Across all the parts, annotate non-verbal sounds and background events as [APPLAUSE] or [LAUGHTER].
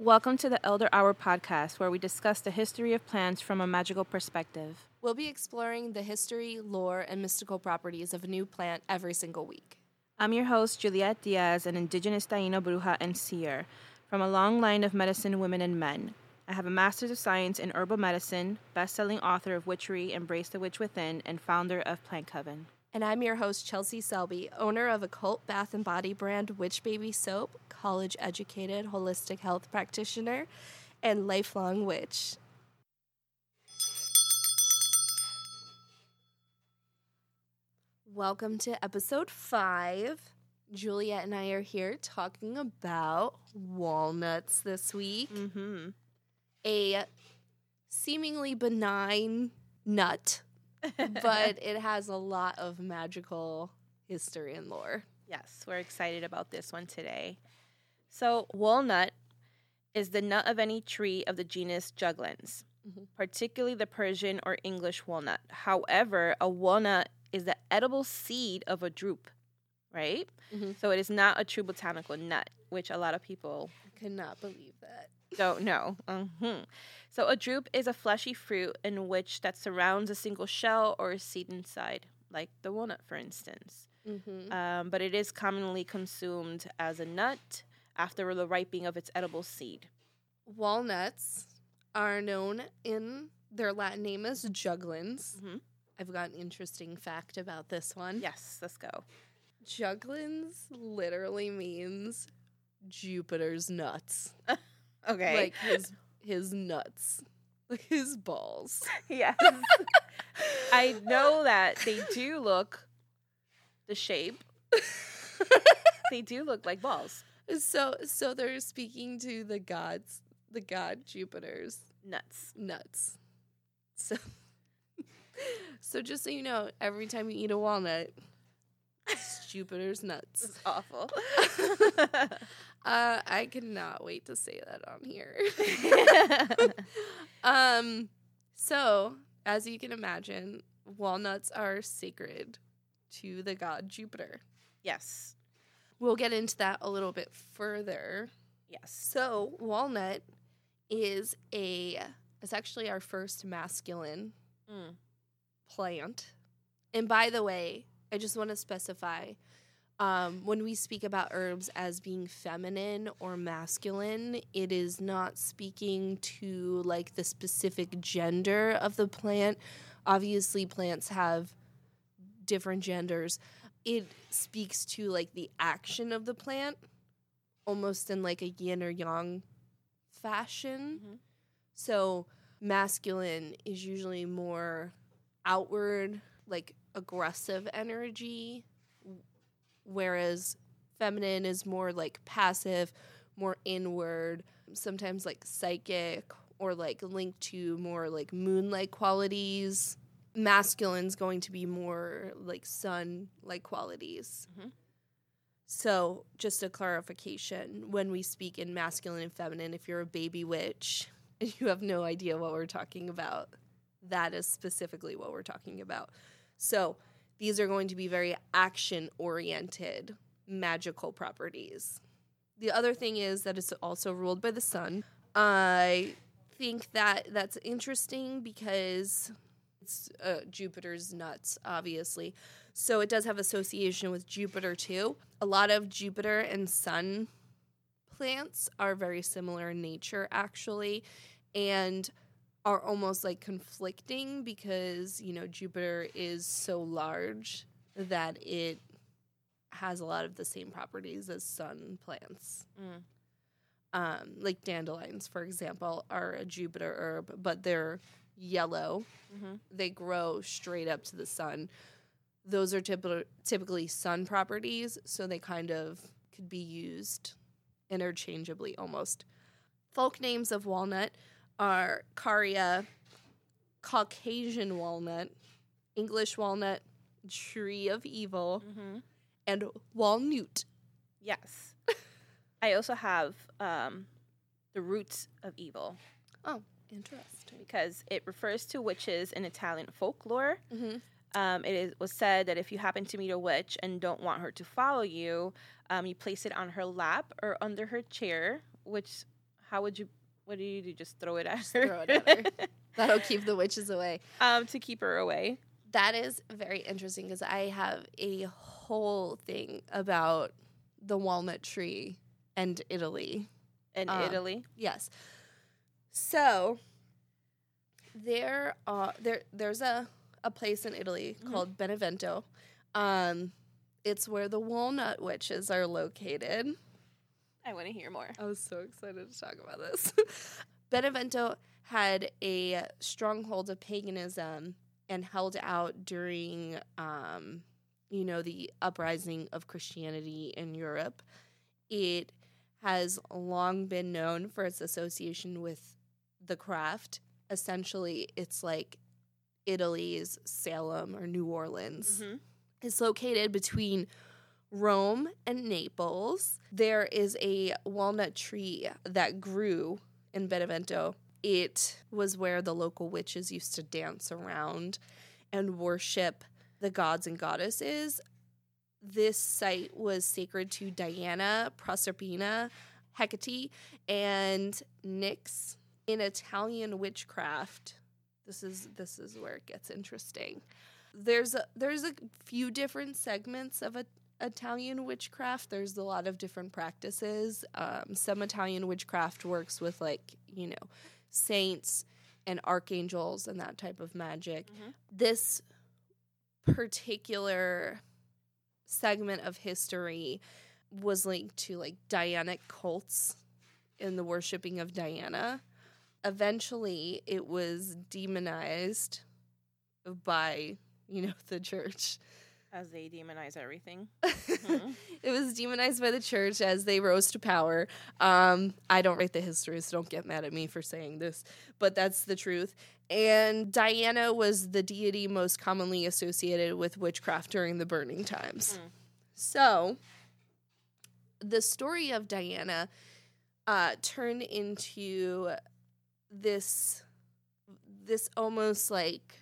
Welcome to the Elder Hour podcast, where we discuss the history of plants from a magical perspective. We'll be exploring the history, lore, and mystical properties of a new plant every single week. I'm your host, Juliet Diaz, an indigenous Taino bruja and seer from a long line of medicine women and men. I have a master's of science in herbal medicine, best-selling author of Witchery, Embrace the Witch Within, and founder of Plant Coven. And I'm your host, Chelsea Selby, owner of a cult bath and body brand Witch Baby Soap, college educated holistic health practitioner, and lifelong witch. Welcome to episode five. Juliet and I are here talking about walnuts this week. Mm-hmm. A seemingly benign nut [LAUGHS] but it has a lot of magical history and lore. Yes, we're excited about this one today. So, walnut is the nut of any tree of the genus Juglans, Mhm. particularly the Persian or English walnut. However, a walnut is the edible seed of a drupe, right? Mhm. So, it is not a true botanical nut, which a lot of people I could not believe that. Don't know. Mhm. So, a drupe is a fleshy fruit in which that surrounds a single shell or a seed inside, like the walnut, for instance Mm-hmm. um, but it is commonly consumed as a nut after the ripening of its edible seed. Walnuts are known in their Latin name as juglans. Mhm. I've got an interesting fact about this one. Yes, let's go. Juglans literally means Jupiter's nuts. [LAUGHS] Okay. Like his his nuts. Like [LAUGHS] his balls. yes. [LAUGHS] I know that they do look the shape. [LAUGHS] they do look like balls. So so they're speaking to the gods, the god Jupiter's Nuts. nuts. So So just so you know, every time you eat a walnut, it's Jupiter's nuts. It's awful. [LAUGHS] Uh I cannot wait to say that on here. [LAUGHS] um so as you can imagine, walnuts are sacred to the god Jupiter. yes. We'll get into that a little bit further. Yes. So, walnut is a it's actually our first masculine Mm. plant. And by the way, I just want to specify um, when we speak about herbs as being feminine or masculine, it is not speaking to like the specific gender of the plant. Obviously, plants have different genders. It speaks to like the action of the plant, almost in like a yin or yang fashion. Mhm. So, masculine is usually more outward, like aggressive energy, whereas feminine is more like passive, more inward, sometimes like psychic or like linked to more like moon-like qualities. Masculine's going to be more like sun-like qualities. Mhm. So, just a clarification when we speak in masculine and feminine, if you're a baby witch and [LAUGHS] you have no idea what we're talking about, that is specifically what we're talking about. So, these are going to be very action oriented magical properties. The other thing is that it's also ruled by the sun. I think that that's interesting because it's uh, Jupiter's nuts, obviously. So it does have association with Jupiter too. A lot of Jupiter and sun plants are very similar in nature, actually, and are almost like conflicting because, you know, Jupiter is so large that it has a lot of the same properties as sun plants. Mm. Um, like dandelions, for example, are a Jupiter herb, but they're yellow. Mhm. They grow straight up to the sun. Those are typ- typically sun properties, so they kind of could be used interchangeably almost. Folk names of walnut are Carya, Caucasian walnut, English walnut, tree of evil, Mhm. and walnut. Yes. I also have um, the roots of evil Oh, interesting. because it refers to witches in Italian folklore. Mm-hmm. Um, it is, was said that if you happen to meet a witch and don't want her to follow you, um, you place it on her lap or under her chair, which how would you? What do you do? Just throw it at Just her. throw it at her. [LAUGHS] That'll keep the witches away. um, to keep her away. That is very interesting because I have a whole thing about the walnut tree and Italy. And Um, Italy. Yes. So there are there there's a a place in Italy Mhm. called Benevento. Um it's where the walnut witches are located. I want to hear more. I was so excited to talk about this. [LAUGHS] Benevento had a stronghold of paganism and held out during, um, you know, the uprising of Christianity in Europe. It has long been known for its association with the craft. Essentially, it's like Italy's Salem or New Orleans. Mhm. It's located between Rome and Naples. There is a walnut tree that grew in Benevento. It was where the local witches used to dance around and worship the gods and goddesses. This site was sacred to Diana, Proserpina, Hecate, and Nyx. In Italian witchcraft, this is this is where it gets interesting. There's a there's a few different segments of a Italian witchcraft. There's a lot of different practices. Um, some Italian witchcraft works with like you know saints and archangels and that type of magic. Mhm. This particular segment of history was linked to like Dianic cults in the worshiping of Diana. Eventually, it was demonized by you know [LAUGHS] the church. As they demonize everything. Mhm. [LAUGHS] it was demonized by the church as they rose to power. Um, I don't write the history, so don't get mad at me for saying this, but that's the truth. And Diana was the deity most commonly associated with witchcraft during the burning times. Mm. So, the story of Diana uh, turned into this this almost like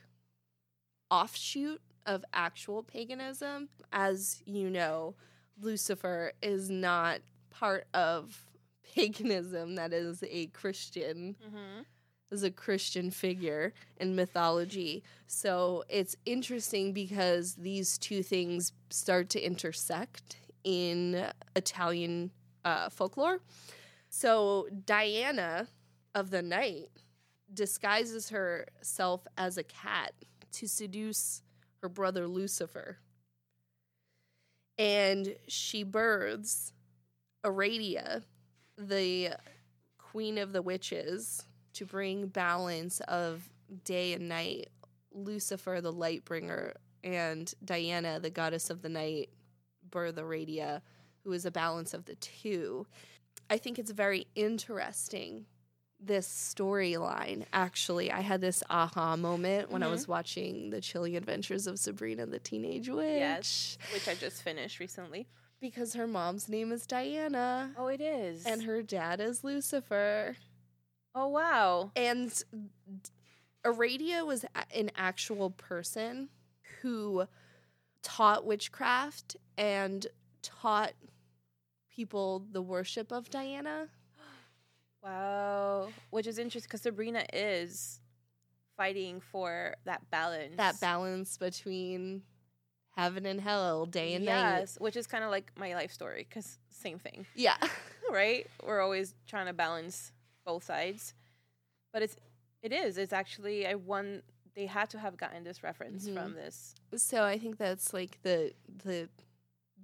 offshoot of actual paganism. As you know, Lucifer is not part of [LAUGHS] paganism that is a Christian Mhm. is a Christian figure in mythology. So it's interesting because these two things start to intersect in Italian uh, folklore. So Diana of the night disguises herself as a cat to seduce her brother Lucifer. And she births Aradia, the queen of the witches, to bring balance of day and night. Lucifer, the light bringer, and Diana, the goddess of the night, birth Aradia, who is a balance of the two. I think it's very interesting this storyline actually i had this aha moment when i Mhm. was watching the chilling adventures of sabrina the teenage witch Yes. Which I just finished recently. because her mom's name is diana Oh, it is. and her dad is lucifer oh, wow. and aradia was an actual person who taught witchcraft and taught people the worship of diana Wow. Which is interesting because Sabrina is fighting for that balance. that balance between heaven and hell day and night Yes, which is kind of like my life story because same thing, yeah [LAUGHS] right? We're always trying to balance both sides, but it's it is. It's actually I won. They had to have gotten this reference Mhm. from this. So I think that's like the the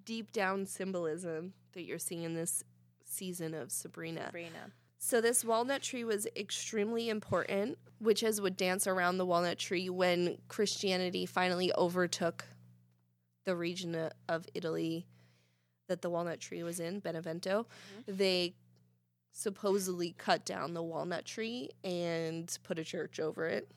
deep down symbolism that you're seeing in this season of Sabrina. Sabrina. So this walnut tree was extremely important. Witches would dance around the walnut tree when Christianity finally overtook the region of Italy that the walnut tree was in, Benevento. Mm-hmm. They supposedly cut down the walnut tree and put a church over it,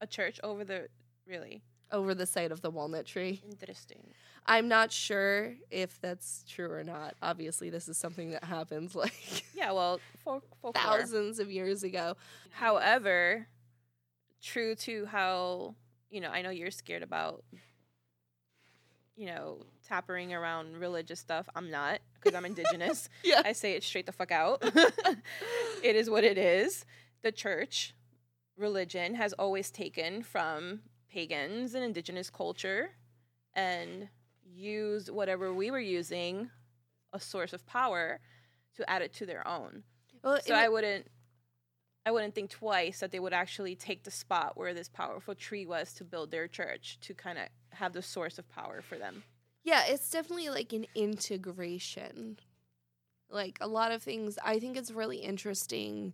A church over the really over the site of the walnut tree. interesting. I'm not sure if that's true or not. Obviously, this is something that happens [LAUGHS] like Yeah, well, folk, folklore. thousands of years ago. However, true to how you know, I know you're scared about you know, tappering around religious stuff. I'm not because I'm indigenous. [LAUGHS] Yeah. I say it straight the fuck out. [LAUGHS] it is what it is. The church, religion, has always taken from pagans and indigenous culture and use whatever we were using, a source of power, to add it to their own. Well, So I wouldn't I wouldn't think twice that they would actually take the spot where this powerful tree was to build their church to kind of have the source of power for them. Yeah, it's definitely like an integration. Like a lot of things, I think it's really interesting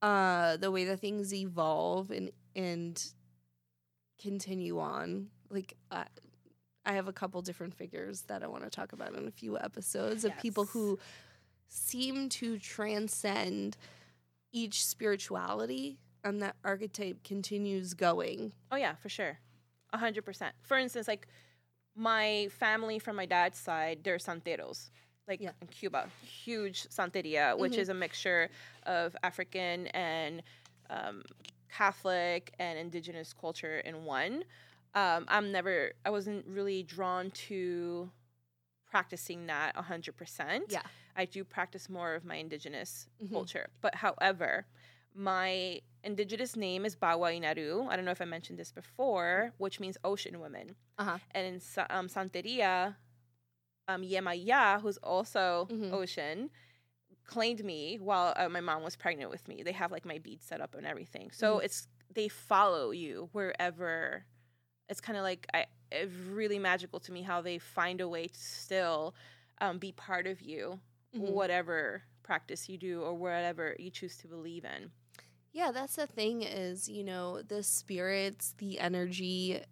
uh the way that things evolve and and continue on. Like uh, I have a couple different figures that I want to talk about in a few episodes of people who seem to transcend each spirituality and that archetype continues going. Oh yeah, for sure. A hundred percent. For instance, like my family from my dad's side, they're santeros. Like Yeah. in Cuba, huge santeria, which Mhm. is a mixture of African and um, Catholic and indigenous culture in one. Um, I'm never, I wasn't really drawn to practicing that hundred percent. Yeah. I do practice more of my indigenous Mhm. culture. But however, my indigenous name is Bawa Inaru. I don't know if I mentioned this before, which means ocean woman. Uh-huh. And in um, Santeria, um, Yemaya, who's also Mhm. ocean, claimed me while uh, my mom was pregnant with me. They have like my beads set up and everything. So Mhm. it's they follow you wherever. It's kind of like I, it's really magical to me how they find a way to still um, be part of you, Mhm. whatever practice you do or whatever you choose to believe in. Yeah, that's the thing is, you know, the spirits, the energy,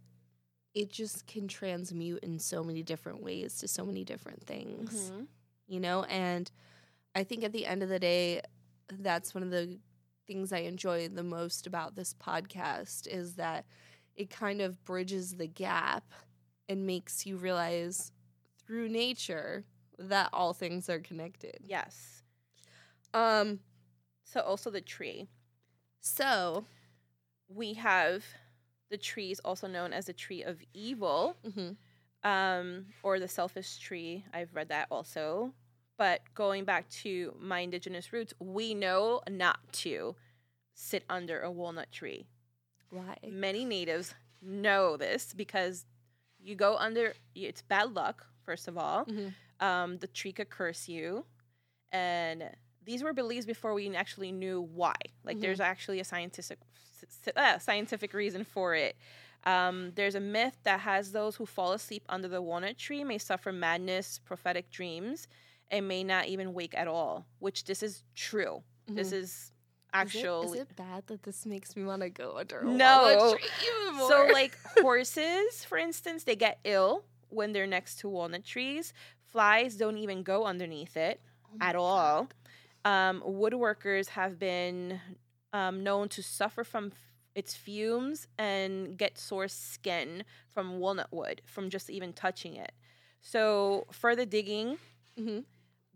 it just can transmute in so many different ways to so many different things, Mhm. you know? And I think at the end of the day, that's one of the things I enjoy the most about this podcast is that it kind of bridges the gap and makes you realize through nature that all things are connected. Yes. Um So also the tree. so, We have the trees also known as the tree of evil. mhm. um, or the selfish tree. I've read that also. But going back to my indigenous roots, we know not to sit under a walnut tree. why? Many natives know this because you go under, it's bad luck, first of all. Mhm. Um, the tree could curse you. And these were beliefs before we actually knew why. Like, Mhm. there's actually a scientific, s- uh, scientific reason for it. Um, there's a myth that has those who fall asleep under the walnut tree may suffer madness, prophetic dreams, and may not even wake at all. Which this is true. This Mhm. is actually Is it, bad that this makes me want to go under a No. so. Like [LAUGHS] horses, for instance, they get ill when they're next to walnut trees. Flies don't even go underneath it Oh at all. Um, woodworkers have been um, known to suffer from f- its fumes and get sore skin from walnut wood from just even touching it. So, further digging, Mhm.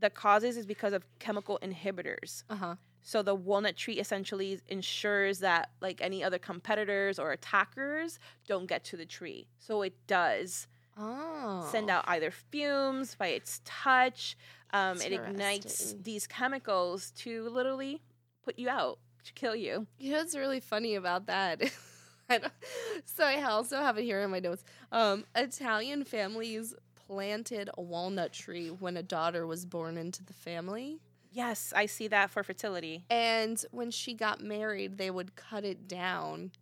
The causes is because of chemical inhibitors. Uh-huh. So the walnut tree essentially ensures that like any other competitors or attackers don't get to the tree. So it does Oh. send out either fumes by its touch. Um, it ignites these chemicals to literally put you out, to kill you. You know what's really funny about that? [LAUGHS] I so I also have it here in my notes. Um, Italian families planted a walnut tree when a daughter was born into the family. Yes, I see that for fertility. And when she got married, they would cut it down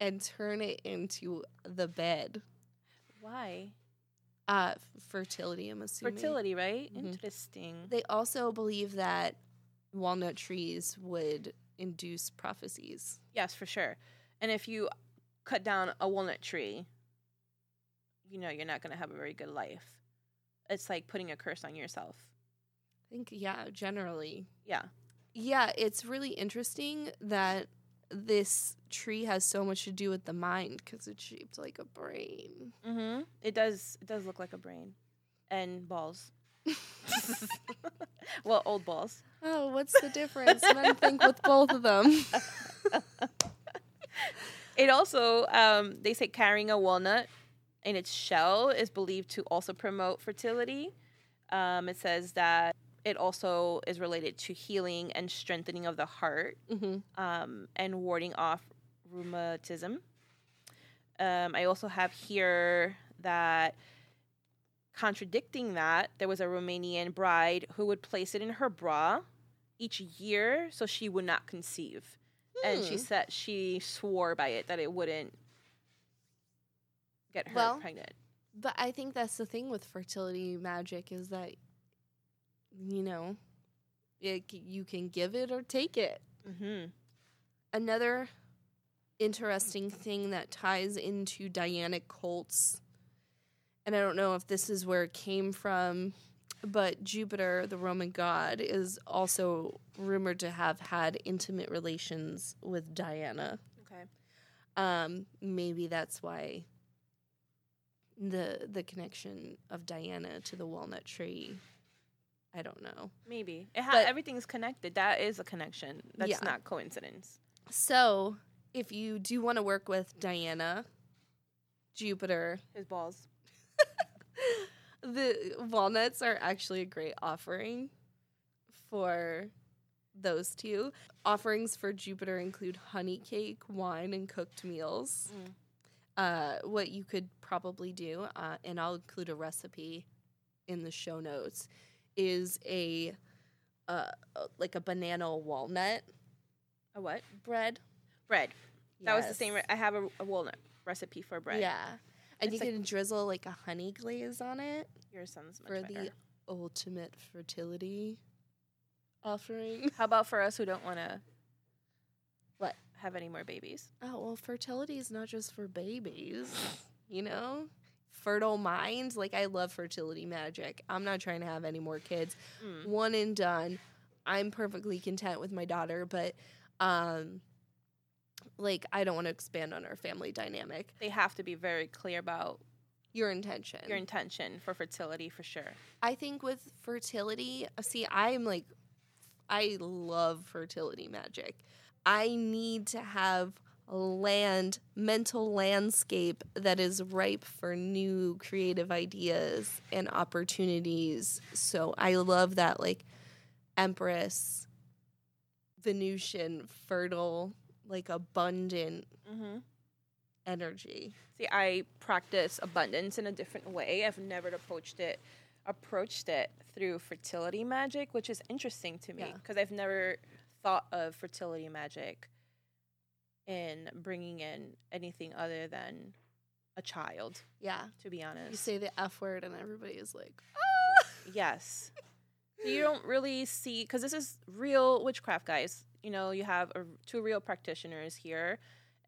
and turn it into the bed. Why? Uh, fertility, I'm assuming. Fertility, right? Mhm. Interesting. They also believe that walnut trees would induce prophecies. Yes, for sure. And if you cut down a walnut tree, you know you're not going to have a very good life. It's like putting a curse on yourself. I think, yeah, generally. Yeah. Yeah, it's really interesting that this tree has so much to do with the mind because it's shaped like a brain. Mm-hmm. It does. It does look like a brain, and balls. [LAUGHS] well, old balls. Oh, what's the difference? Men think with both of them. [LAUGHS] It also, um, they say carrying a walnut in its shell is believed to also promote fertility. Um, it says that it also is related to healing and strengthening of the heart Mm-hmm. um, and warding off rheumatism. Um, I also have here that contradicting that, there was a Romanian bride who would place it in her bra each year so she would not conceive. And she Hmm. said she swore by it that it wouldn't get her Well, pregnant. But I think that's the thing with fertility magic is that, you know, it, you can give it or take it. Mm-hmm. Another interesting thing that ties into Dianic cults, and I don't know if this is where it came from, but Jupiter, the Roman god, is also rumored to have had intimate relations with Diana. Okay. Um, maybe that's why the the connection of Diana to the walnut tree. I don't know. Maybe. It ha- But- everything's connected. That is a connection. That's Yeah. not coincidence. So, if you do want to work with Diana, Jupiter, His balls. [LAUGHS] the walnuts are actually a great offering for those two. Offerings for Jupiter include honey cake, wine, and cooked meals. Mm. Uh, what you could probably do, uh, and I'll include a recipe in the show notes, is a uh, uh, like a banana walnut A what? bread. Bread. That was the same. Re- I have a, a walnut recipe for bread. Yeah. And It's you like- can drizzle like a honey glaze on it Yours sounds much for better. the ultimate fertility offering. How about for us who don't want to What? have any more babies? Oh, well, fertility is not just for babies, you know? Fertile minds. Like, I love fertility magic. I'm not trying to have any more kids. Mm. One and done. I'm perfectly content with my daughter, but, um, like, I don't want to expand on our family dynamic. They have to be very clear about Your intention. your intention for fertility for sure. I think with fertility, see, I'm like, I love fertility magic. I need to have a land, mental landscape that is ripe for new creative ideas and opportunities. So I love that, like, Empress, Venusian, fertile, like abundant Mm-hmm. energy. See, I practice abundance in a different way. I've never approached it approached it through fertility magic, which is interesting to me Yeah. because I've never thought of fertility magic in bringing in anything other than a child. Yeah. To be honest, You say the F word, and everybody is like, "Oh, Yes. So you don't really see because this is real witchcraft, guys. You know, you have a, two real practitioners here,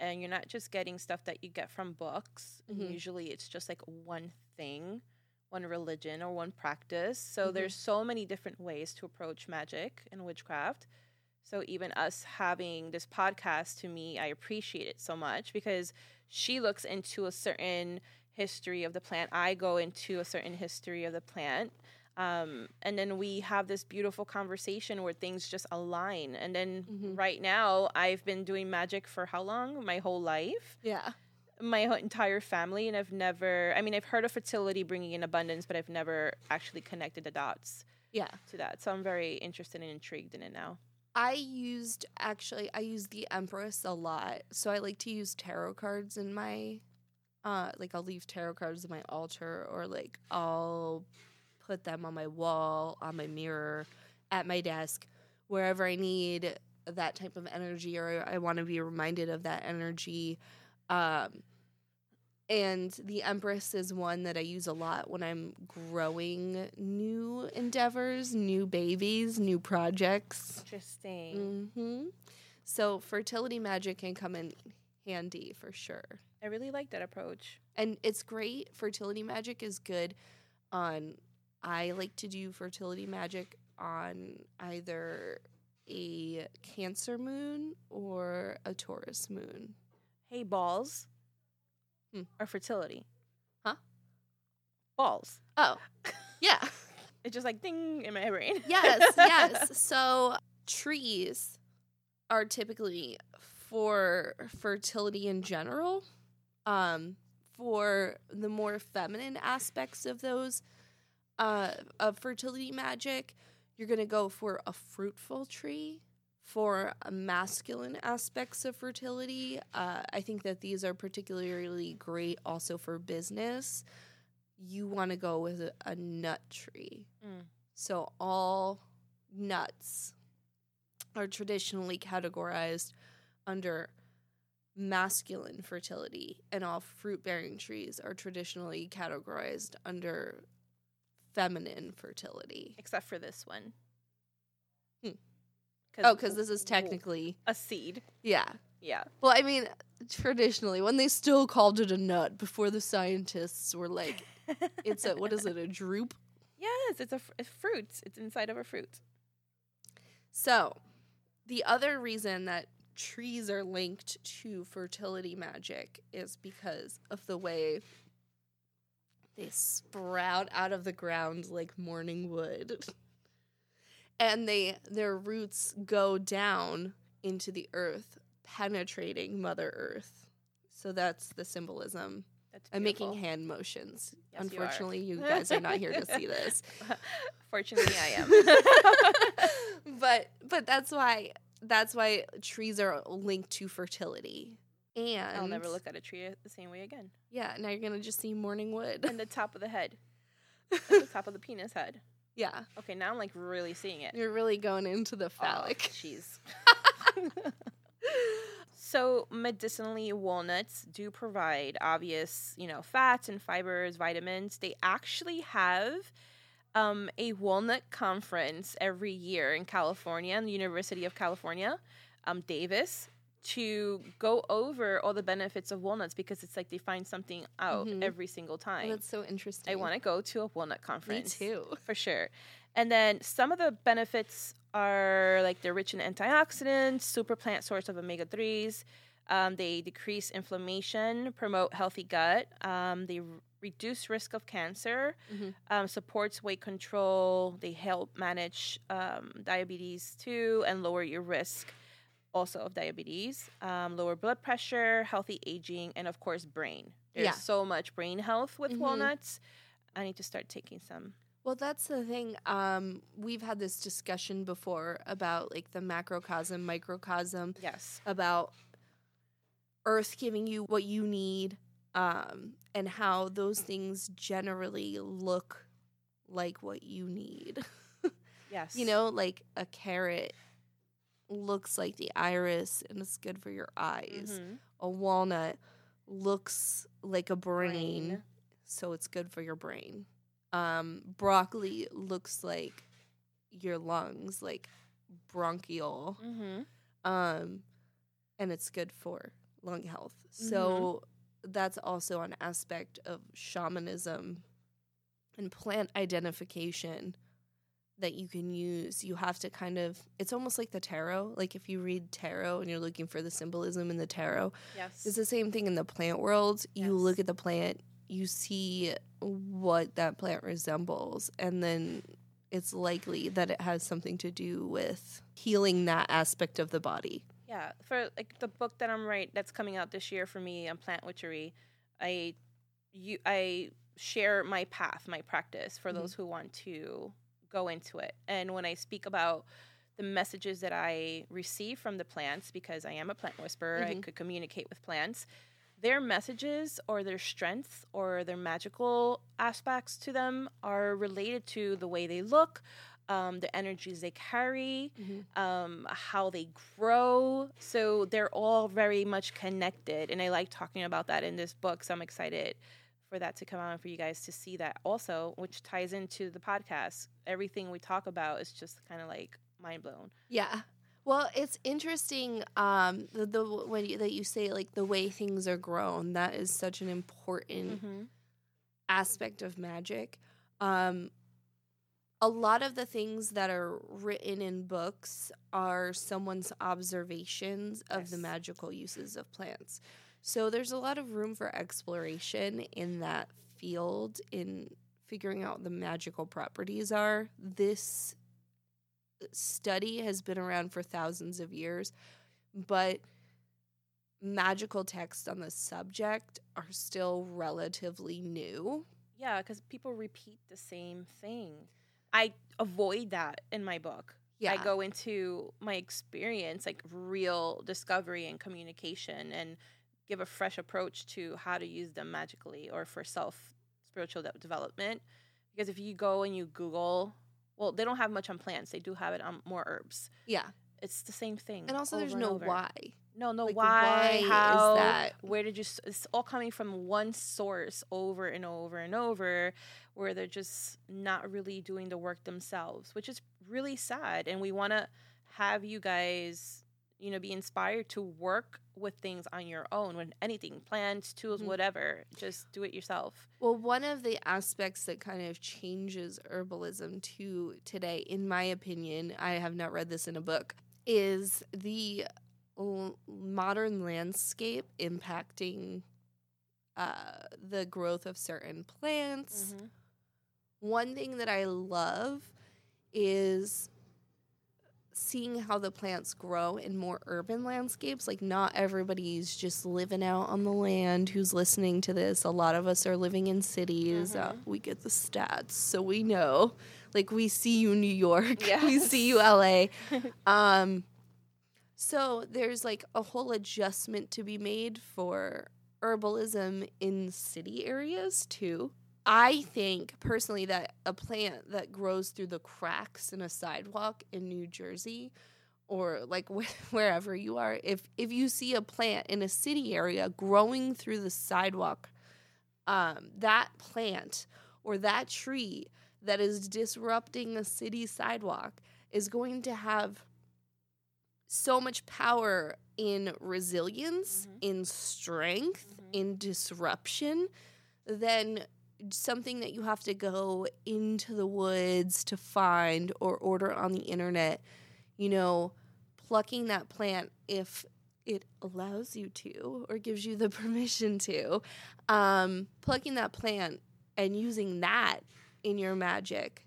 and you're not just getting stuff that you get from books. Mhm. Usually, it's just like one thing, one religion, or one practice. So Mhm. there's so many different ways to approach magic and witchcraft. So even us having this podcast to me, I appreciate it so much because she looks into a certain history of the plant. I go into a certain history of the plant. Um, and then we have this beautiful conversation where things just align. And then Mhm. right now, I've been doing magic for how long? My whole life, yeah. my whole entire family. And I've never, I mean, I've heard of fertility bringing in abundance, but I've never actually connected the dots Yeah. to that. So I'm very interested and intrigued in it now. I used actually I used the Empress a lot. So I like to use tarot cards in my uh like I'll leave tarot cards in my altar or like I'll put them on my wall, on my mirror, at my desk, wherever I need that type of energy or I want to be reminded of that energy. Um and the Empress is one that I use a lot when I'm growing new endeavors, new babies, new projects. Interesting. mm-hmm. So fertility magic can come in handy for sure. I really like that approach. And it's great. Fertility magic is good on I like to do fertility magic on either a Cancer moon or a Taurus moon. Hey, balls Hmm. or fertility? Huh? Balls. Oh. Yeah. [LAUGHS] It's just like ding in my brain. [LAUGHS] yes, yes. So trees are typically for fertility in general. Um, for the more feminine aspects of those uh, of fertility magic, you're going to go for a fruitful tree. For uh, masculine aspects of fertility, uh, I think that these are particularly great also for business. You want to go with a, a nut tree. Mm. So, all nuts are traditionally categorized under masculine fertility, and all fruit bearing trees are traditionally categorized under feminine fertility. Except for this one. 'Cause Oh, because this is technically, a seed. yeah. Yeah. Well, I mean, traditionally, when they still called it a nut before the scientists were like, it's a, what is it, a drupe? yes, it's a, a fruit. It's inside of a fruit. So, the other reason that trees are linked to fertility magic is because of the way they sprout out of the ground like morning wood. [LAUGHS] And they their roots go down into the earth, penetrating mother earth. So that's the symbolism. That's I'm making hand motions. Yes. Unfortunately, you guys are not here to see this. [LAUGHS] Fortunately, I am. [LAUGHS] but but that's why that's why trees are linked to fertility. And I'll never look at a tree the same way again. Yeah, now you're gonna just see morning wood. And the top of the head. [LAUGHS] Like the top of the penis head. Yeah, Okay, now I'm like really seeing it. you're really going into the phallic. Jeez. [LAUGHS] so medicinally, walnuts do provide obvious, you know, fats and fibers, vitamins. They actually have um, a walnut conference every year in California, in the University of California, um, Davis, to go over all the benefits of walnuts because it's like they find something out Mhm. every single time. that's so interesting. I want to go to a walnut Me conference too. [LAUGHS] for sure. And then some of the benefits are like they're rich in antioxidants, super plant source of omega 3s. Um, they decrease inflammation, promote healthy gut. Um, they r- reduce risk of cancer, Mhm. um, supports weight control. They help manage um, diabetes too and lower your risk also of diabetes, um, lower blood pressure, healthy aging, and of course, brain. There's Yeah. so much brain health with Mhm. walnuts. I need to start taking some. Well, that's the thing. Um, we've had this discussion before about like the macrocosm, microcosm, Yes. about Earth giving you what you need, um, and how those things generally look like what you need. [LAUGHS] Yes. You know, like a carrot looks like the iris and it's good for your eyes. Mhm. A walnut looks like a brain, Brain. so it's good for your brain. Um, broccoli looks like your lungs, like bronchial, Mhm. um, and it's good for lung health. So that's also an aspect of shamanism and plant identification that you can use. You have to kind of, it's almost like the tarot. Like if you read tarot and you're looking for the symbolism in the tarot, Yes. it's the same thing in the plant world. You look at the plant, you see what that plant resembles, and then it's likely that it has something to do with healing that aspect of the body. Yeah, for like the book that I'm right that's coming out this year for me on plant witchery, I you I share my path, my practice for Mhm. those who want to go into it. And when I speak about the messages that I receive from the plants because I am a plant whisperer, I Mhm. could communicate with plants. Their messages or their strengths or their magical aspects to them are related to the way they look, um, the energies they carry, um, how they grow. So they're all very much connected. And I like talking about that in this book. So I'm excited for that to come out and for you guys to see that also, which ties into the podcast. Everything we talk about is just kind of like mind blown. Yeah. Well, it's interesting um, the, the when you, that you say like the way things are grown. That is such an important Mm-hmm. aspect of magic. Um, a lot of the things that are written in books are someone's observations of the magical uses of plants. So there's a lot of room for exploration in that field in figuring out what the magical properties are. This uh, study has been around for thousands of years, but magical texts on the subject are still relatively new. Yeah, because people repeat the same thing. I avoid that in my book. Yeah. I go into my experience, like real discovery and communication, and give a fresh approach to how to use them magically or for self spiritual de- development. Because if you go and you Google, well, they don't have much on plants. They do have it on more herbs. Yeah. It's the same thing. And also, there's over no over. why. No, no. Like, why? why is How? that? Where did you? It's all coming from one source over and over and over, where they're just not really doing the work themselves, which is really sad. And we want to have you guys, you know, be inspired to work with things on your own. When anything, plants, tools, Mhm. whatever, just do it yourself. Well, one of the aspects that kind of changes herbalism to today, in my opinion, I have not read this in a book, is the l- modern landscape impacting uh, the growth of certain plants. One thing that I love is seeing how the plants grow in more urban landscapes. Like, not everybody's just living out on the land who's listening to this. A lot of us are living in cities. Uh, Mhm. we get the stats, so we know. Like, we see you, New York. [LAUGHS] we see you, LA. [LAUGHS] um, so, there's like a whole adjustment to be made for herbalism in city areas too. I think personally that a plant that grows through the cracks in a sidewalk in New Jersey or like [LAUGHS] wh- wherever you are, if if you see a plant in a city area growing through the sidewalk, um, that plant or that tree that is disrupting a city sidewalk is going to have so much power in resilience, Mhm. in strength, Mhm. in disruption, than something that you have to go into the woods to find or order on the internet. You know, plucking that plant if it allows you to or gives you the [LAUGHS] permission to, um, plucking that plant and using that in your magic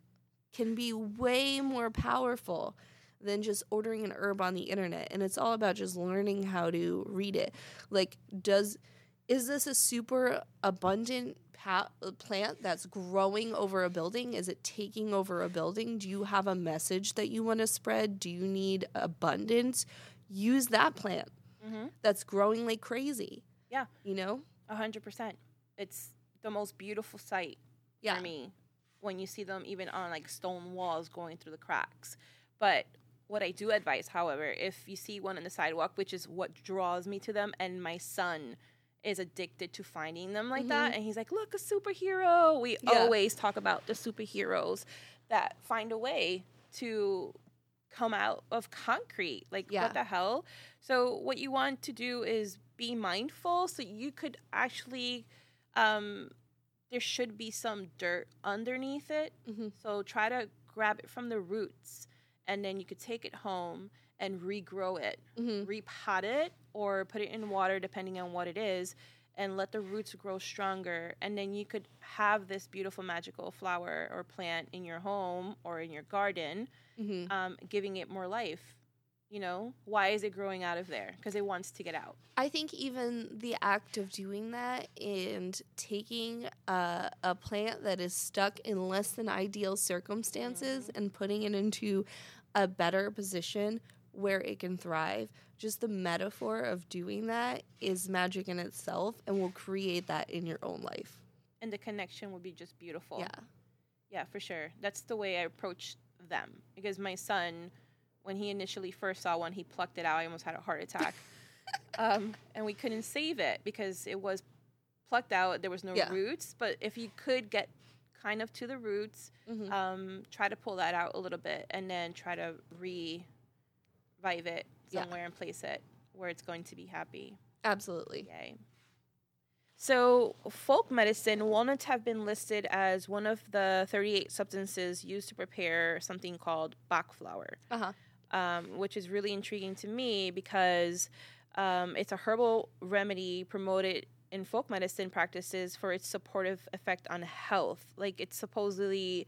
can be way more powerful than just ordering an herb on the internet and it's all about just learning how to read it like does is this a super abundant pa- plant that's growing over a building is it taking over a building do you have a message that you want to spread do you need abundance use that plant Mm-hmm. that's growing like crazy Yeah. you know A hundred percent. It's the most beautiful sight yeah for me when you see them even on like stone walls going through the cracks. But what I do advise, however, if you see one on the sidewalk, which is what draws me to them, and my son is addicted to finding them like that, and he's like, "Look, a superhero." We Mm-hmm. Yeah. always talk about the superheroes that find a way to come out of concrete. Like, Yeah. what the hell? So, what you want to do is be mindful so you could actually um, there should be some dirt underneath it. Mhm. So try to grab it from the roots, and then you could take it home and regrow it, hmm repot it, or put it in water, depending on what it is, and let the roots grow stronger. And then you could have this beautiful magical flower or plant in your home or in your garden, hmm um, giving it more life. You know, why is it growing out of there? Because it wants to get out. I think even the act of doing that and taking a, a plant that is stuck in less than ideal circumstances and putting it into a better position where it can thrive, just the metaphor of doing that is magic in itself and will create that in your own life. And the connection would be just beautiful. Yeah. Yeah, for sure. That's the way I approach them. Because my son, when he initially first saw one, he plucked it out. I almost had a heart attack. [LAUGHS] um, and we couldn't save it because it was plucked out. There was no Yeah. roots. But if you could get kind of to the roots, Mhm. um, try to pull that out a little bit and then try to revive it Yeah. somewhere and place it where it's going to be happy. Absolutely. Yay. So, folk medicine, walnuts have been listed as one of the 38 substances used to prepare something called Bach flower, Uh huh. um, which is really intriguing to me because um, it's a herbal remedy promoted in folk medicine practices for its supportive effect on health. Like, it's supposedly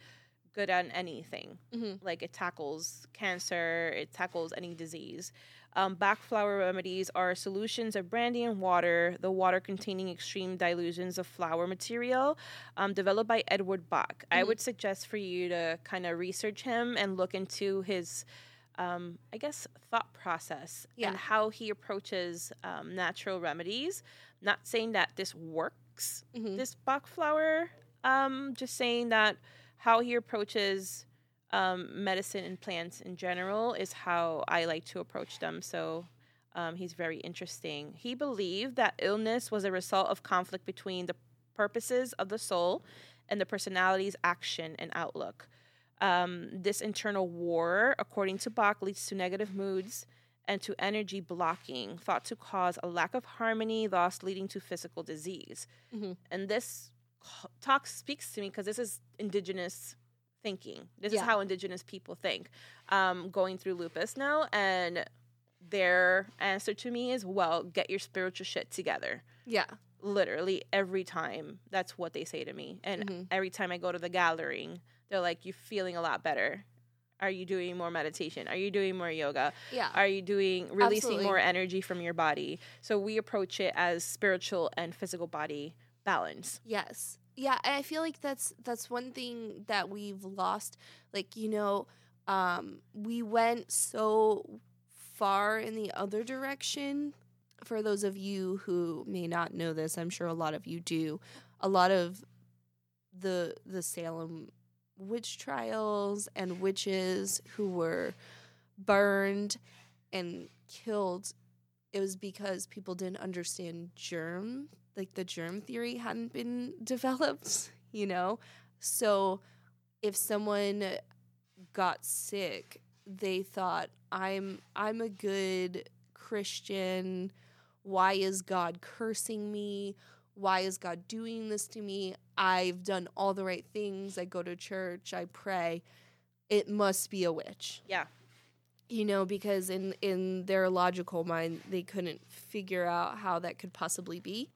good at anything. Mhm. Like it tackles cancer, it tackles any disease. Um, Bach flower remedies are solutions of brandy and water, the water containing extreme dilutions of flower material, um, developed by Edward Bach. I Mhm. would suggest for you to kind of research him and look into his, um, I guess, thought process Yeah. and how he approaches um, natural remedies. Not saying that this works, Mhm. this Bach flower, um, just saying that how he approaches um, medicine and plants in general is how I like to approach them. So um, he's very interesting. He believed that illness was a result of conflict between the purposes of the soul and the personality's action and outlook. Um, this internal war, according to Bach, leads to negative moods and to energy blocking, thought to cause a lack of harmony, thus leading to physical disease. Mhm. And this talk speaks to me because this is indigenous thinking. This Yeah. is how indigenous people think. Um, going through lupus now, and their answer to me is, "Well, get your spiritual shit together." Yeah. Literally every time, that's what they say to me. And Mhm. every time I go to the gathering, they're like, "You're feeling a lot better." Are you doing more meditation? Are you doing more yoga? Yeah. Are you doing releasing Absolutely. more energy from your body? So we approach it as spiritual and physical body balance. Yes. Yeah, I feel like that's that's one thing that we've lost. Like, you know, um, we went so far in the other direction. For those of you who may not know this, I'm sure a lot of you do. A lot of the the Salem witch trials and witches who were burned and killed it was because people didn't understand germ like the germ theory hadn't been [LAUGHS] developed you know? So if someone got sick they thought i'm i'm a good christian. Why is god cursing me? Why is god doing this to me? I've done all the right things. I go to church. I pray. It must be a witch. Yeah. you know because in in their logical mind they couldn't figure out how that could possibly be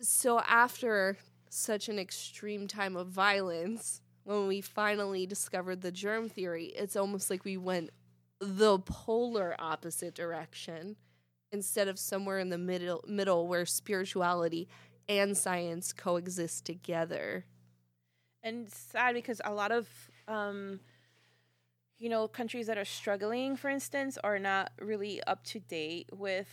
so after such an extreme time of violence when we finally discovered the germ theory it's almost like we went the polar opposite direction instead of somewhere in the middle middle where spirituality and science coexist together and sad because a lot of um, you know countries that are struggling for instance are not really up to date with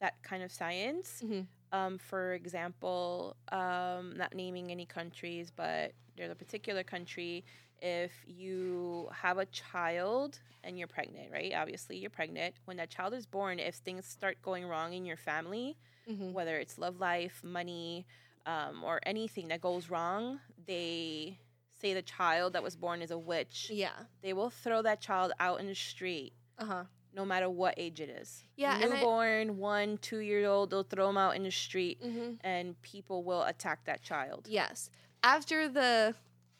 that kind of science Mhm. Um, for example um, not naming any countries but there's a particular country. If you have a child and you're pregnant right? Obviously you're pregnant. When that child is born if things start going wrong in your family mm-hmm. whether it's love life, money, um, or anything that goes wrong, they say the child that was born is a witch. yeah. They will throw that child out in the street, uh-huh no matter what age it is. Yeah, and I- newborn, one, two year old, they'll throw them out in the street, mm-hmm. and people will attack that child. Yes. After the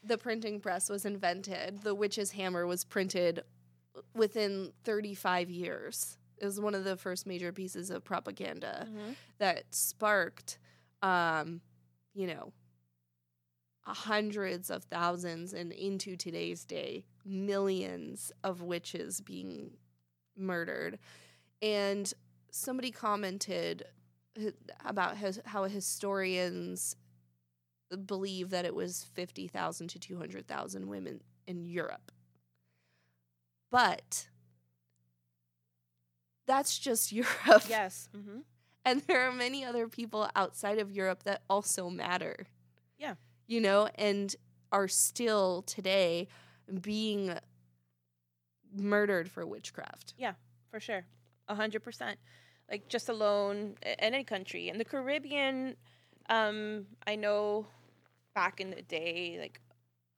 the printing press was invented, the witch's hammer was printed within 35 years. It was one of the first major pieces of propaganda Mhm. that sparked um, you know, hundreds of thousands and into today's day, millions of witches being murdered. And somebody commented about his, how historians believe that it was 50,000 to 200,000 women in Europe. But that's just [LAUGHS] Europe. Yes. hmm And there are many other people outside of Europe that also matter. Yeah. You know, and are still today being murdered for witchcraft. Yeah, for sure a hundred percent like just alone in any country in the caribbean um i know back in the day like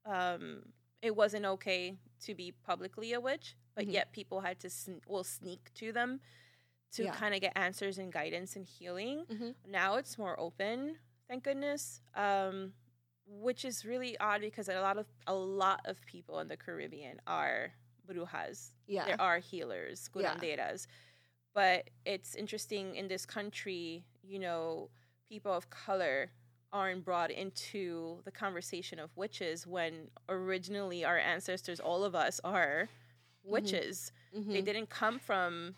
um it wasn't okay to be publicly a witch but Mhm. yet people had to sn- will sneak to them to Yeah. kind of get answers and guidance and healing Mhm. now it's more open thank goodness um which is really odd because a lot of a lot of people in the caribbean are brujas Yeah. there are healers, Yeah. But it's interesting in this country, you know, people of color aren't brought into the conversation of witches when originally our ancestors, all of us, are witches. Mhm. They didn't come from,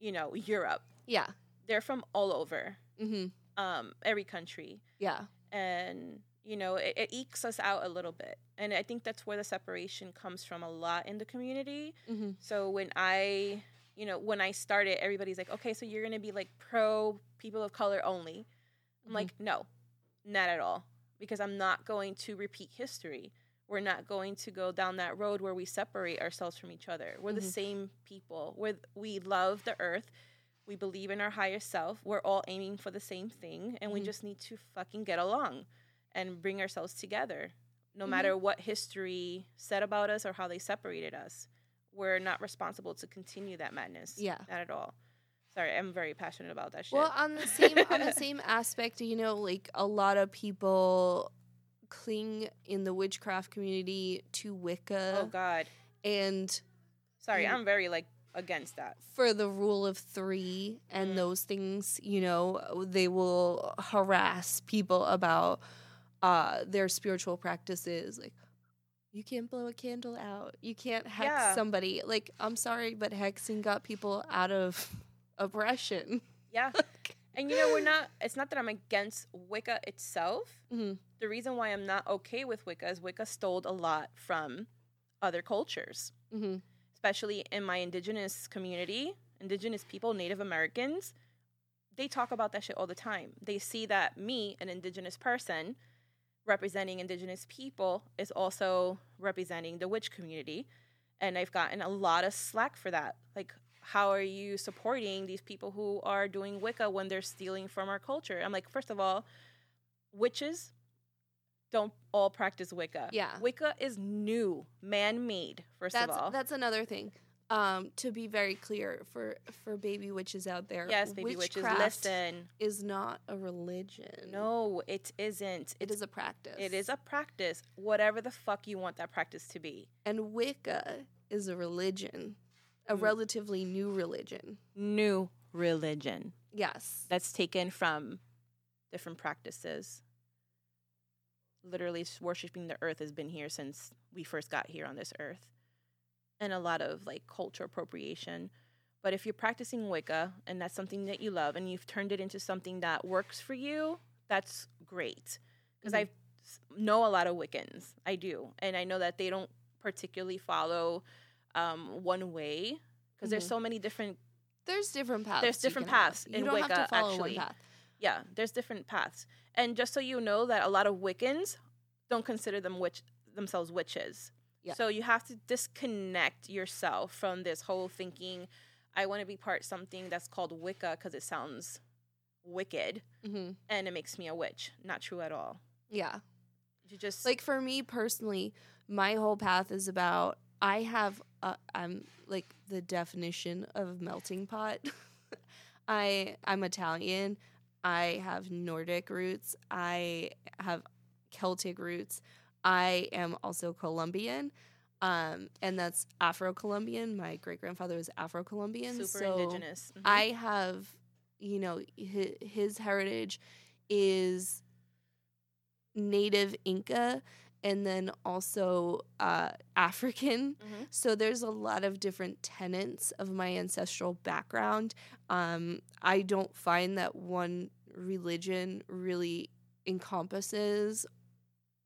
you know, Europe. Yeah. They're from all over, hmm um, every country. Yeah. and you know it, it ekes us out a little bit. And i think that's where the separation comes from a lot in the community. Hmm so when i you know when i started everybody's like okay so you're gonna be like pro people of color only. I'm Mhm. like no not at all. Because i'm not going to repeat history. We're not going to go down that road where we separate ourselves from each other. We're the Mhm. same people. We we love the earth. We believe in our higher self. We're all aiming for the same thing and we Mhm. just need to fucking get along and bring ourselves together no Mhm. matter what history said about us or how they separated us we're not responsible to continue that madness Yeah. not at all sorry i'm very passionate about that shit Well, on the same on the [LAUGHS] same aspect, you know, like a lot of people cling in the witchcraft community to Wicca oh god and sorry Mm. i'm very like against that for the rule of three and Mhm. those things, you know, they will harass people about uh, their spiritual practices. Like, you can't blow a candle out. You can't hex Yeah. somebody. Like, I'm sorry, but hexing got people out of oppression. yeah [LAUGHS] and you know we're not it's not that i'm against wicca itself Mhm. the reason why i'm not okay with wicca is wicca stole a lot from other cultures hmm especially in my indigenous community, indigenous people, Native Americans, they talk about that shit all the time. They see that me, an indigenous person, representing indigenous people, is also representing the witch community. And I've gotten a lot of slack for that. Like, how are you supporting these people who are doing Wicca when they're stealing from our culture? I'm like, first of all, witches don't all practice Wicca. Yeah. Wicca is new, man made, first That's of all. that's another thing. Um, to be very clear for for baby witches out there, Yes, baby witches, listen. is not a religion. No, it isn't. it It's, a practice. it is a practice. Whatever the fuck you want that practice to be. and Wicca is a religion, a Mm. relatively new religion. New religion Yes. that's taken from different practices. Literally, worshiping the earth has been here since we first got here on this earth. And a lot of like culture appropriation. But if you're practicing Wicca and that's something that you love and you've turned it into something that works for you, that's great. Because Mhm. I know a lot of Wiccans. I do. And I know that they don't particularly follow um, one way because there's Mhm. so many different There's different paths. There's different have. paths You in don't have Wicca, to follow actually. one path. yeah, there's different paths. And just so you know that a lot of Wiccans don't consider them witch themselves witches. Yeah. So you have to disconnect yourself from this whole thinking I want to be part something that's called Wicca because it sounds wicked hmm and it makes me a witch. Not true at all. Yeah. You just Like for me personally, my whole path is about I have a, I'm like the definition of melting pot. [LAUGHS] I I'm Italian. I have Nordic roots. I have Celtic roots. I am also Colombian. Um, and that's Afro Colombian. My great grandfather was Afro Colombian. super so indigenous. Mhm. I have, you know, his, his heritage is native Inca and then also uh, African. Mhm. So there's a lot of different tenets of my ancestral background. Um, I don't find that one religion really encompasses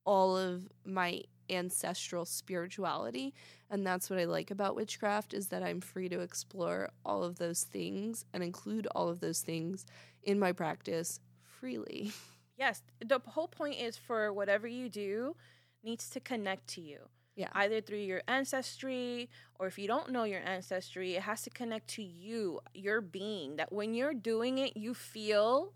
all of my ancestral spirituality and that's what i like about witchcraft is that i'm free to explore all of those things and include all of those things in my practice freely [LAUGHS] Yes, the whole point is for whatever you do needs to connect to you. Yeah. Either through your ancestry or if you don't know your ancestry, it has to connect to you, your being. That when you're doing it, you feel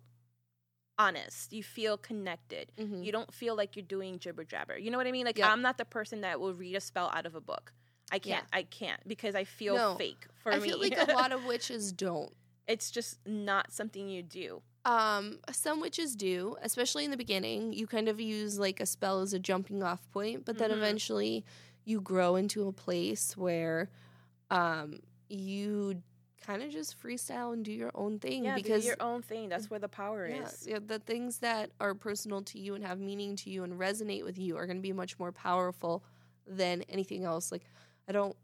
honest. You feel connected. Mhm. You don't feel like you're doing jibber jabber. You know what I mean? Like Yeah. I'm not the person that will read a spell out of a book. I can't. Yeah. I can't because I feel No, fake for i me. feel like a lot of witches don't [LAUGHS] it's just not something you do. Um, some witches do, especially in the beginning. You kind of use like a spell as a jumping off point, but then Mhm. eventually you grow into a place where um you kind of just freestyle and do your own thing Yeah, because do your own thing. That's where the power yeah, is. yeah, the things that are personal to you and have meaning to you and resonate with you are going to be much more powerful than anything else. Like I don't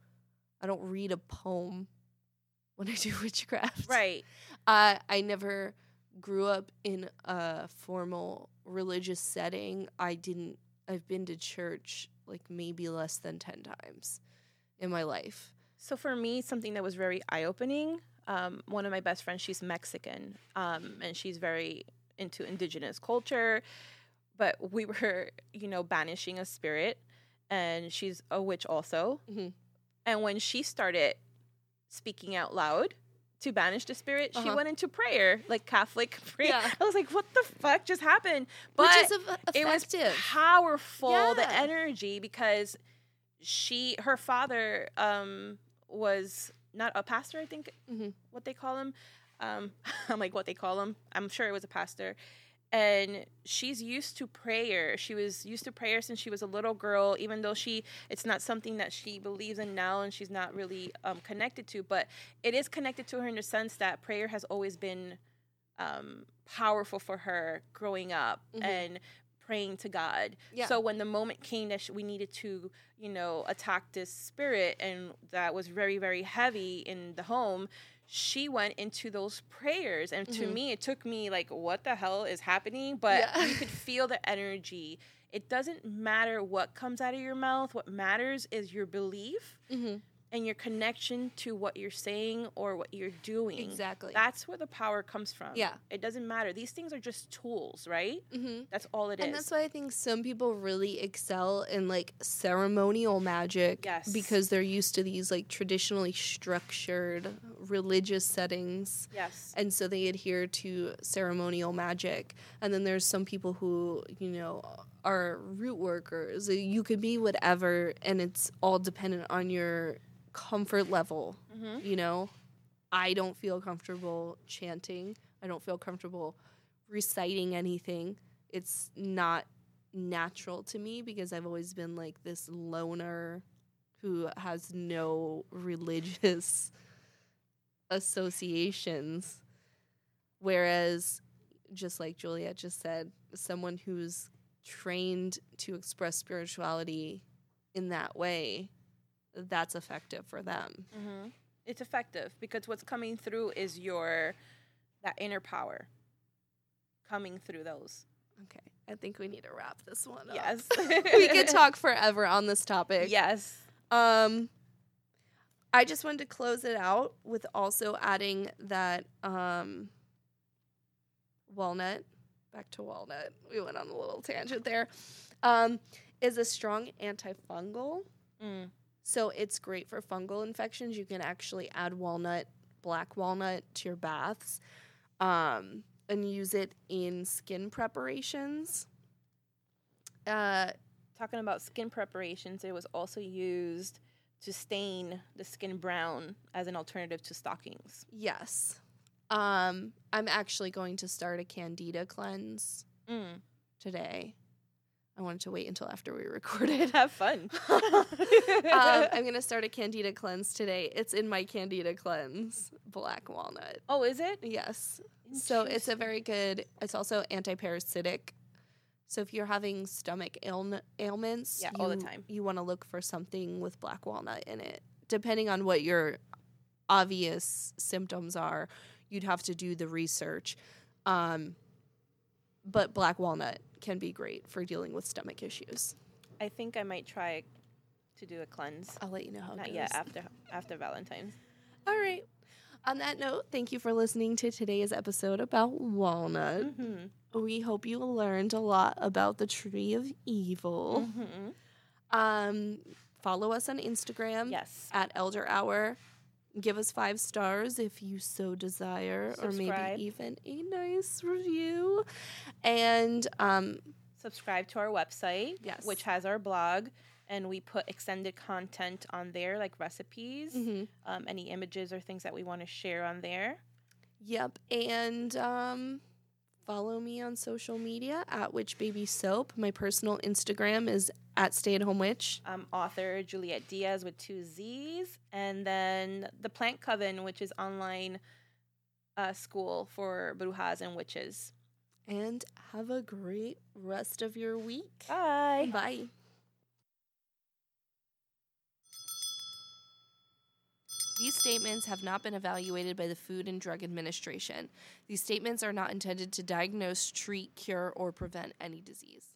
I don't read a poem [LAUGHS] when I do witchcraft. Right. Uh, I never grew up in a formal religious setting. I didn't I've been to church like maybe less than 10 times in my life. So for me, something that was very eye opening. Um, one of my best friends, she's Mexican, um, and she's very into indigenous culture. But we [LAUGHS] were, you know, banishing a spirit, and she's a witch also. Mhm. And when she started speaking out loud to banish the spirit, she Uh-huh. went into prayer, like Catholic [LAUGHS] prayer. Yeah. I was like, "What the fuck just happened?" But Which is eff- it was powerful the energy because she her father um was not a pastor i think Mhm. what they call him. Um [LAUGHS] i'm like what they call him. I'm sure it was a pastor. And she's used to prayer. She was used to prayer since she was a little girl even though she it's not something that she believes in now and she's not really um, connected to but it is connected to her in the sense that prayer has always been um, powerful for her growing up. Mhm. and praying to God. Yeah. So when the moment came that we needed to, you know, attack this spirit and that was very very heavy in the home, she went into those prayers and to Mhm. me it took me like what the hell is happening, but Yeah. you could feel the energy. It doesn't matter what comes out of your mouth. What matters is your belief hmm and your connection to what you're saying or what you're doing. Exactly. That's where the power comes from. Yeah. It doesn't matter. These things are just tools, right? hmm That's all it is. And that's why I think some people really excel in like ceremonial magic. Yes. Because they're used to these like traditionally structured religious settings. yes. And so they adhere to ceremonial magic. And then there's some people who, you know, are root workers. You could be whatever, and it's all dependent on your comfort level. Mm-hmm. You know, I don't feel comfortable chanting. I don't feel comfortable reciting anything. It's not natural to me because I've always been like this loner who has no religious [LAUGHS] associations. Whereas, just like Juliet just said, someone who's trained to express spirituality in that way, that's effective for them. Mm-hmm. It's effective because what's coming through is your that inner power coming through those. Okay, I think we need to wrap this one up. Yes. [LAUGHS] we could talk forever on this topic. Yes. Um, I just wanted to close it out with also adding that um, walnut, back to walnut, we went on a little tangent there, um, is a strong antifungal. Mm. So it's great for fungal infections. You can actually add walnut, black walnut to your baths um, and use it in skin preparations. Uh, Talking about skin preparations, it was also used to stain the skin brown as an alternative to stockings. Yes. Um, I'm actually going to start a candida cleanse Mm. today. I wanted to wait until after we [LAUGHS] recorded. Have fun. [LAUGHS] [LAUGHS] um, I'm going to start a candida cleanse today. It's in my candida cleanse, black walnut. oh, is it? Yes. So it's a very good, it's also anti-parasitic. So if you're having stomach ail- ailments, Yeah, all the time. You want to look for something with black walnut in it. Depending on what your obvious symptoms are, you'd have to do the research. Um, but black walnut can be great for dealing with stomach issues. I think I might try to do a cleanse. I'll let you know how it Not goes. yet. After after Valentine's. All right. On that note, thank you for listening to today's episode about walnut. Mm-hmm. We hope you learned a lot about the tree of evil. Mm-hmm. Um, follow us on Instagram Yes. at Elder Hour. Give us five stars if you so desire, or maybe even a nice review. And um, Subscribe to our website, Yes. which has our blog, and we put extended content on there, like recipes, mhm. um, any images or things that we want to share on there. yep, and um, Follow me on social media at Witch Baby Soap. My personal Instagram is at Stay at Home Witch. I'm author Juliet Diaz with two Z's. And then The Plant Coven, which is online uh, school for brujas and witches. And have a great rest of your week. Bye. Bye. These statements have not been evaluated by the Food and Drug Administration. These statements are not intended to diagnose, treat, cure, or prevent any disease.